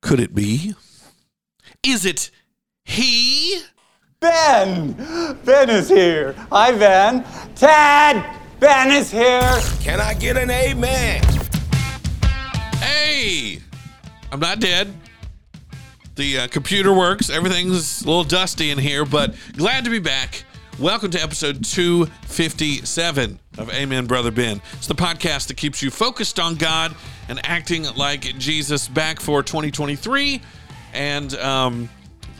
Could it be? Is it he? Ben! Ben is here. Hi, Ben. Ted! Ben is here. Can I get an amen? Hey! I'm not dead. The uh, computer works. Everything's a little dusty in here, but glad to be back. Welcome to episode 257 of Amen, Brother Ben. It's the podcast that keeps you focused on God and acting like Jesus back for 2023. And um,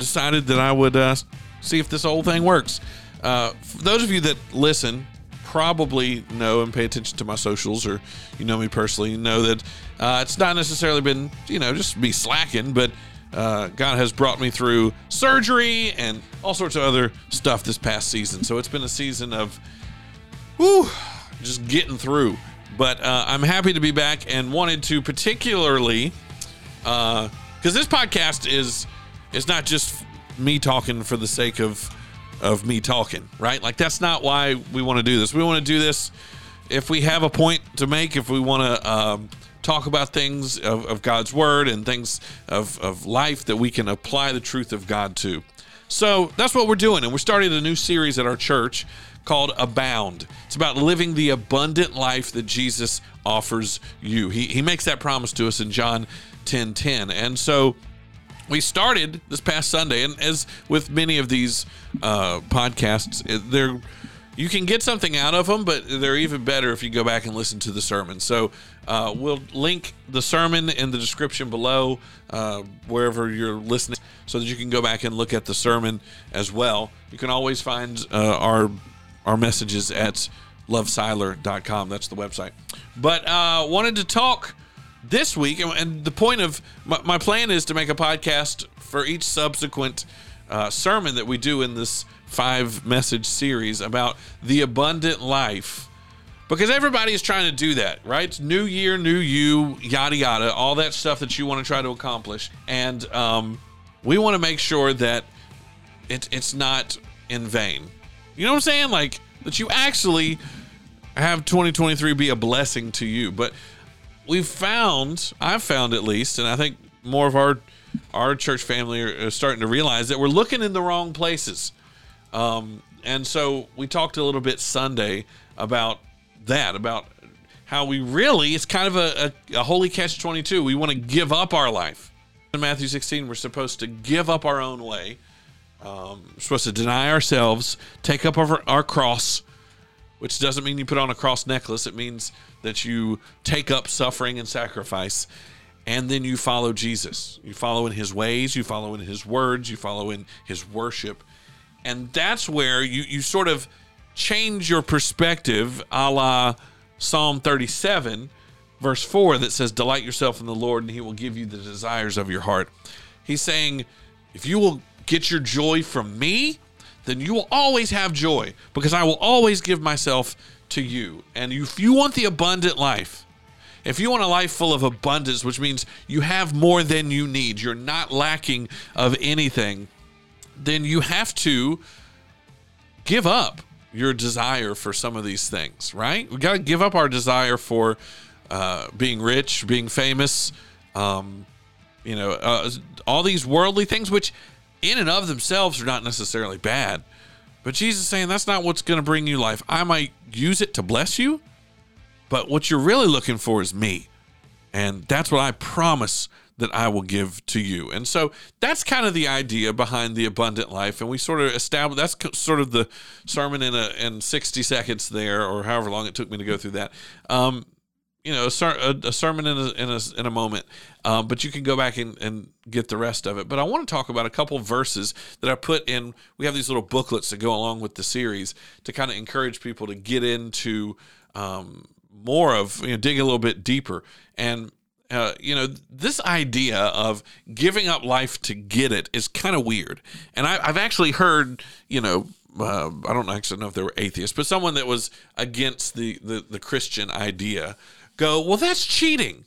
decided that I would uh, see if this whole thing works. Uh, for those of you that listen, probably know and pay attention to my socials, or you know me personally, you know that uh, it's not necessarily been, you know, just me slacking, but uh, God has brought me through surgery and all sorts of other stuff this past season. So it's been a season of, whew, just getting through. But uh, I'm happy to be back and wanted to particularly, because this podcast is is not just me talking for the sake of of me talking, right? Like that's not why we want to do this. We want to do this if we have a point to make, if we want to um, talk about things of, of God's word and things of, of life that we can apply the truth of God to. So that's what we're doing. And we're starting a new series at our church called Abound. It's about living the abundant life that Jesus offers you. He, he makes that promise to us in John 10 10. And so we started this past Sunday, and as with many of these uh, podcasts, they're you can get something out of them, but they're even better if you go back and listen to the sermon. So uh, we'll link the sermon in the description below, uh, wherever you're listening, so that you can go back and look at the sermon as well. You can always find uh, our our messages at lovesiler.com. That's the website. But uh, wanted to talk this week, and the point of my, my, plan is to make a podcast for each subsequent uh, sermon that we do in this five message series about the abundant life. Because everybody is trying to do that, right? It's new year, new you, yada yada, all that stuff that you want to try to accomplish, and um, we want to make sure that it, it's not in vain. You know what I'm saying? Like that you actually have 2023 be a blessing to you. But we've found, I've found at least, and I think more of our our church family are starting to realize that we're looking in the wrong places. Um, and so we talked a little bit Sunday about that, about how we really, it's kind of a, a, a holy catch 22. We want to give up our life. In Matthew 16, we're supposed to give up our own way. Um, we're supposed to deny ourselves, take up our, our cross, which doesn't mean you put on a cross necklace. It means that you take up suffering and sacrifice and then you follow Jesus. You follow in his ways, you follow in his words, you follow in his worship. And that's where you, you sort of change your perspective a la Psalm 37, verse 4, that says, Delight yourself in the Lord, and he will give you the desires of your heart. He's saying, If you will get your joy from me, then you will always have joy because I will always give myself to you. And if you want the abundant life, if you want a life full of abundance, which means you have more than you need, you're not lacking of anything, then you have to give up your desire for some of these things, right? We got to give up our desire for uh, being rich, being famous, um, you know, uh, all these worldly things, which in and of themselves are not necessarily bad. But Jesus saying that's not what's going to bring you life. I might use it to bless you, but what you're really looking for is me. And that's what I promise that I will give to you. And so that's kind of the idea behind the abundant life. And we sort of establish that's sort of the sermon in a in 60 seconds there, or however long it took me to go through that. Um, you know, a, a, sermon in a, in a, in a moment, um, but you can go back and, and get the rest of it. But I want to talk about a couple verses that I put in. We have these little booklets that go along with the series to kind of encourage people to get into um, more of, you know, dig a little bit deeper. And uh, you know, this idea of giving up life to get it is kind of weird. And I, have actually heard, you know, uh, I don't actually know if they were atheists, but someone that was against the, the, the Christian idea go, well, that's cheating.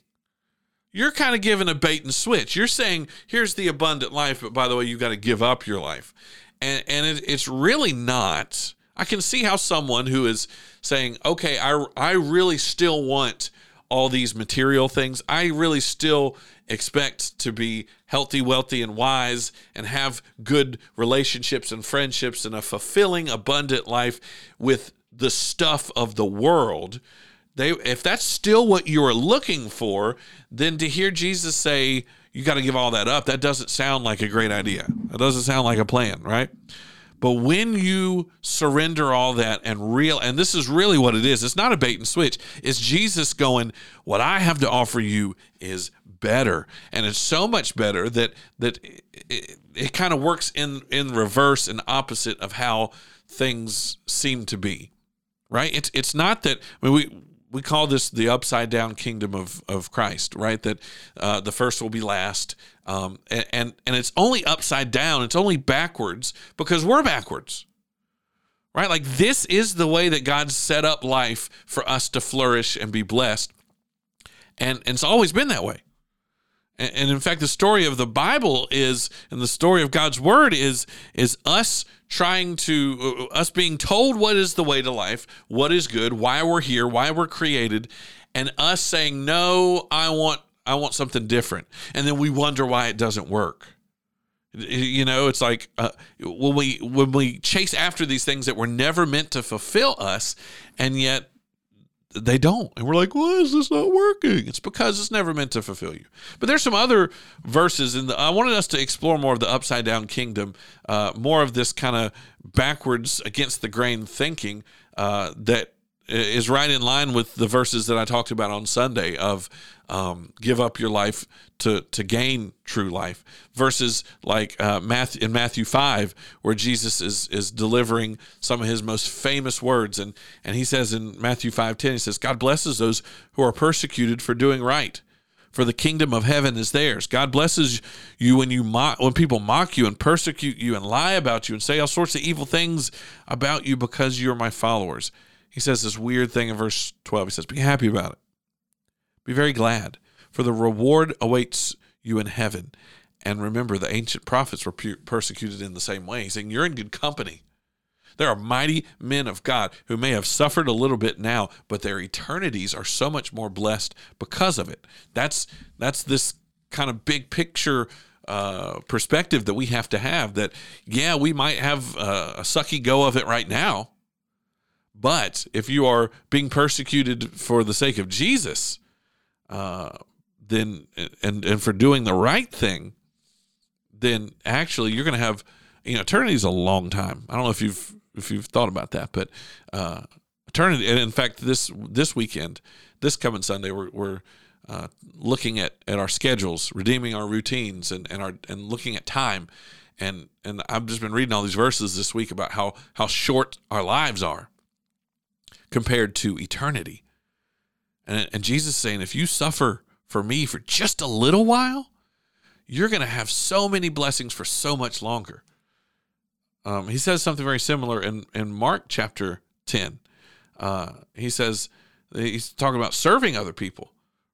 You're kind of giving a bait and switch. You're saying, here's the abundant life, but by the way, you've got to give up your life. And, and it, it's really not. I can see how someone who is saying, okay, I, I really still want all these material things. I really still expect to be healthy, wealthy, and wise and have good relationships and friendships and a fulfilling, abundant life with the stuff of the world. They, if that's still what you're looking for, then to hear Jesus say, you got to give all that up, that doesn't sound like a great idea. That doesn't sound like a plan, right? But when you surrender all that and real, and this is really what it is, it's not a bait and switch. It's Jesus going, What I have to offer you is better. And it's so much better that that it, it, it kind of works in in reverse and opposite of how things seem to be. Right? It's it's not that I mean we we call this the upside down kingdom of, of Christ, right? That uh, the first will be last, um, and, and and it's only upside down. It's only backwards because we're backwards, right? Like this is the way that God set up life for us to flourish and be blessed, and and it's always been that way. And, in fact, the story of the Bible is, and the story of God's Word is is us trying to uh, us being told what is the way to life, what is good, why we're here, why we're created, and us saying no, I want I want something different, and then we wonder why it doesn't work. You know, it's like uh, when we when we chase after these things that were never meant to fulfill us, and yet they don't. And we're like, why is this not working? It's because it's never meant to fulfill you. But there's some other verses, and I wanted us to explore more of the upside down kingdom, uh, more of this kind of backwards against the grain thinking uh, that is right in line with the verses that I talked about on Sunday of um, give up your life to to gain true life versus like uh, Matthew in Matthew five where Jesus is is delivering some of his most famous words and and he says in Matthew five ten he says God blesses those who are persecuted for doing right for the kingdom of heaven is theirs. God blesses you when you when people mock you and persecute you and lie about you and say all sorts of evil things about you because you are my followers he says this weird thing in verse 12. He says, Be happy about it. Be very glad, for the reward awaits you in heaven. And remember, the ancient prophets were persecuted in the same way. Saying, You're in good company. There are mighty men of God who may have suffered a little bit now, but their eternities are so much more blessed because of it. That's that's this kind of big picture uh, perspective that we have to have. That yeah, we might have a, a sucky go of it right now, but if you are being persecuted for the sake of Jesus, uh, then and and for doing the right thing, then actually you're going to have you know eternity is a long time. I don't know if you've if you've thought about that, but uh, eternity. And in fact, this this weekend, this coming Sunday, we're, we're uh, looking at, at our schedules, redeeming our routines, and, and our and looking at time. And and I've just been reading all these verses this week about how how short our lives are compared to eternity. And, and Jesus saying, if you suffer for me for just a little while, you're going to have so many blessings for so much longer. Um, he says something very similar in, in Mark chapter 10. Uh, he says, he's talking about serving other people,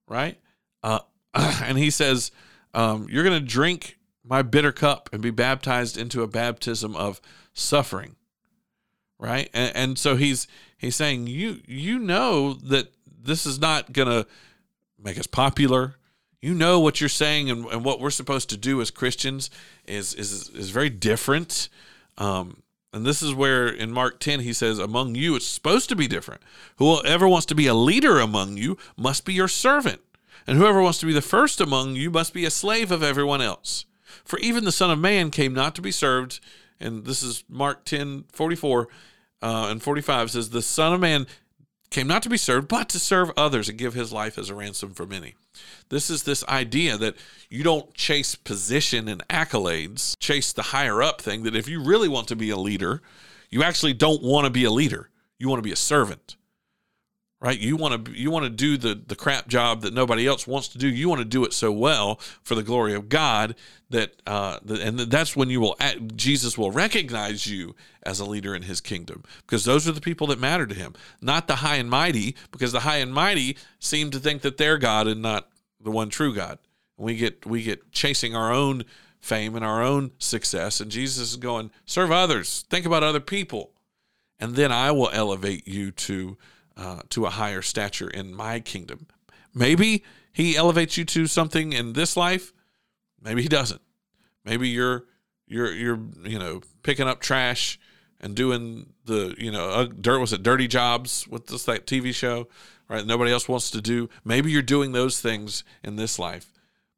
right? Uh, and he says, um, You're going to drink my bitter cup and be baptized into a baptism of suffering, right? And, and so he's He's saying you you know that this is not going to make us popular. You know what you're saying and, and what we're supposed to do as Christians is is is very different. Um, and this is where in Mark 10 he says, Among you it's supposed to be different. Whoever wants to be a leader among you must be your servant. And whoever wants to be the first among you must be a slave of everyone else. For even the Son of Man came not to be served, and this is Mark 10 44 uh, and 45 says, The Son of Man came not to be served, but to serve others and give his life as a ransom for many. This is this idea that you don't chase position and accolades, chase the higher up thing, that if you really want to be a leader, you actually don't want to be a leader. You want to be a servant right? You want to you want to do the the crap job that nobody else wants to do. You want to do it so well for the glory of god that uh and that's when you will jesus will recognize you as a leader in his kingdom because those are the people that matter to him not the high and mighty because the high and mighty seem to think that they're god and not the one true god. We get we get chasing our own fame and our own success and jesus is going serve others. Think about other people. And then i will elevate you to uh, to a higher stature in my kingdom. Maybe he elevates you to something in this life. Maybe he doesn't. Maybe you're you're you're you know picking up trash and doing the you know uh, dirt was it dirty jobs with this that TV show right nobody else wants to do maybe you're doing those things in this life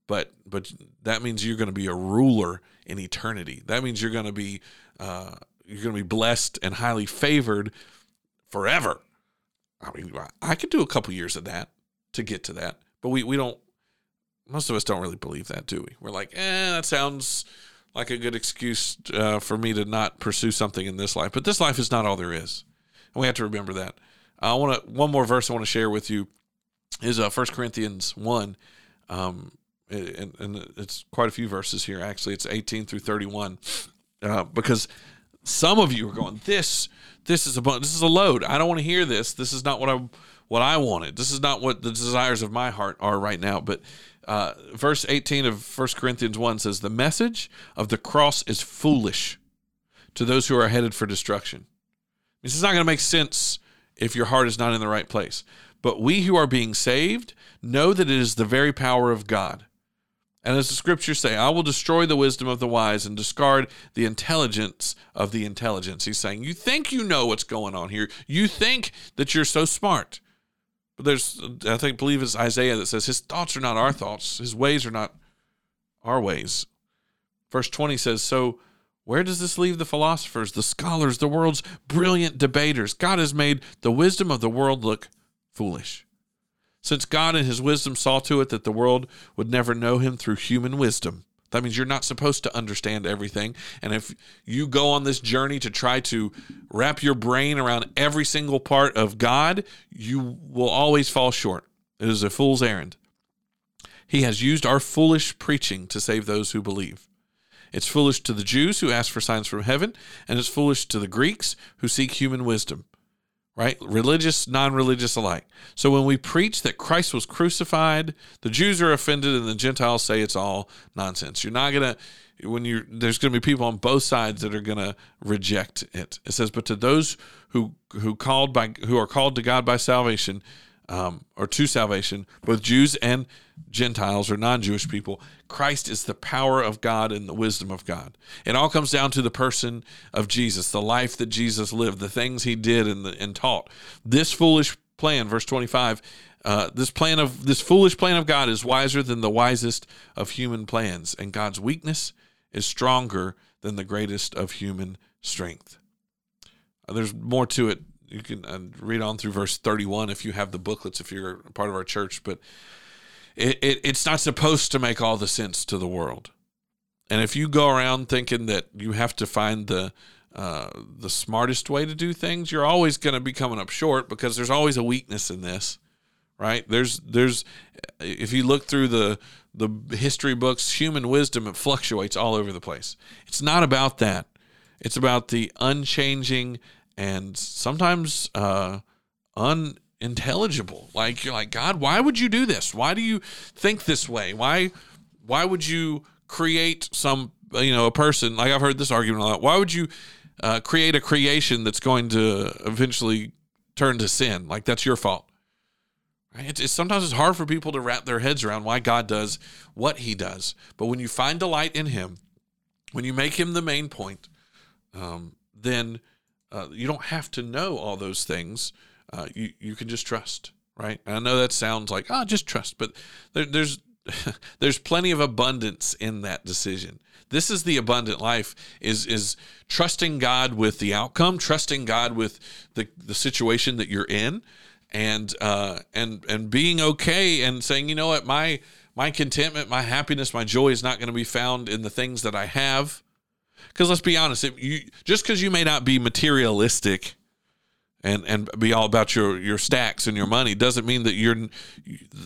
but but that means you're going to be a ruler in eternity that means you're going to be uh, you're going to be blessed and highly favored forever I mean I could do a couple years of that to get to that but we we don't most of us don't really believe that do we we're like eh that sounds like a good excuse uh, for me to not pursue something in this life. But this life is not all there is, and we have to remember that. I want to one more verse I want to share with you is uh, 1 Corinthians one, um, and, and, it's quite a few verses here. Actually, it's eighteen through thirty one, uh, because some of you are going this this is a this is a load. I don't want to hear this. This is not what I what I wanted. This is not what the desires of my heart are right now. But uh, verse 18 of 1 Corinthians 1 says, The message of the cross is foolish to those who are headed for destruction. This is not going to make sense if your heart is not in the right place. But we who are being saved know that it is the very power of God. And as the scriptures say, I will destroy the wisdom of the wise and discard the intelligence of the intelligence. He's saying, You think you know what's going on here. You think that you're so smart. But there's, I think, believe it's Isaiah that says his thoughts are not our thoughts, his ways are not our ways. Verse 20 says, So where does this leave the philosophers, the scholars, the world's brilliant debaters? God has made the wisdom of the world look foolish. Since God in his wisdom saw to it that the world would never know him through human wisdom, that means you're not supposed to understand everything. And if you go on this journey to try to wrap your brain around every single part of God, you will always fall short. It is a fool's errand. He has used our foolish preaching to save those who believe. It's foolish to the Jews who ask for signs from heaven, and it's foolish to the Greeks who seek human wisdom right? Religious, non religious alike. So when we preach that Christ was crucified, the Jews are offended and the Gentiles say it's all nonsense. You're not going to, when you're, there's going to be people on both sides that are going to reject it. It says, but to those who, who called by, who are called to God by salvation, um, or to salvation, both Jews and Gentiles or non Jewish people. Christ is the power of God and the wisdom of God. It all comes down to the person of Jesus, the life that Jesus lived, the things he did and, the, and taught. This foolish plan, verse 25, uh, this plan of this foolish plan of God is wiser than the wisest of human plans, and God's weakness is stronger than the greatest of human strength. Uh, there's more to it you can uh, read on through verse 31 if you have the booklets if you're part of our church but it, it, it's not supposed to make all the sense to the world. And if you go around thinking that you have to find the uh, the smartest way to do things you're always going to be coming up short because there's always a weakness in this right? There's there's if you look through the the history books human wisdom it fluctuates all over the place. It's not about that. It's about the unchanging and sometimes uh, unintelligible. Like you're like, God, why would you do this? Why do you think this way? Why why would you create some you know a person? Like I've heard this argument a lot. Why would you uh, create a creation that's going to eventually turn to sin? Like that's your fault. It's, it's, sometimes it's hard for people to wrap their heads around why God does what He does. But when you find delight in Him, when you make Him the main point, um, then uh, you don't have to know all those things. Uh, you you can just trust, right? And I know that sounds like ah, oh, just trust, but there, there's there's plenty of abundance in that decision. This is the abundant life is is trusting God with the outcome, trusting God with the the situation that you're in, and uh, and and being okay and saying, you know what, my my contentment, my happiness, my joy is not going to be found in the things that I have because let's be honest, if you just because you may not be materialistic and and be all about your your stacks and your money doesn't mean that you're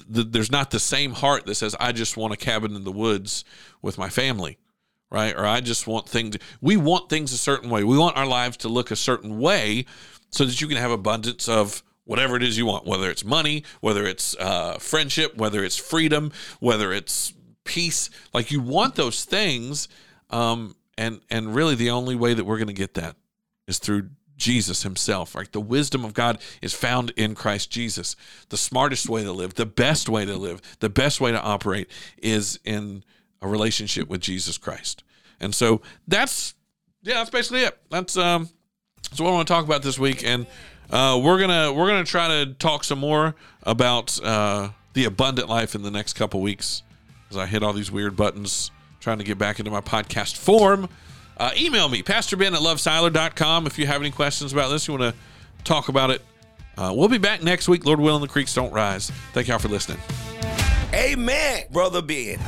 there's not the same heart that says I just want a cabin in the woods with my family, right? Or I just want things. We want things a certain way. We want our lives to look a certain way so that you can have abundance of whatever it is you want, whether it's money, whether it's uh, friendship, whether it's freedom, whether it's peace. Like you want those things. Um, and and really the only way that we're going to get that is through Jesus himself, right? The wisdom of God is found in Christ Jesus. The smartest way to live, the best way to live, the best way to operate is in a relationship with Jesus Christ. And so that's yeah, that's basically it. That's um that's what I want to talk about this week and uh, we're gonna we're gonna try to talk some more about uh, the abundant life in the next couple weeks as I hit all these weird buttons trying to get back into my podcast form. Uh, email me, pastorben at lovesiler.com if you have any questions about this, you want to talk about it. Uh, we'll be back next week. Lord willing, the creeks don't rise. Thank y'all for listening. Amen, Brother Ben.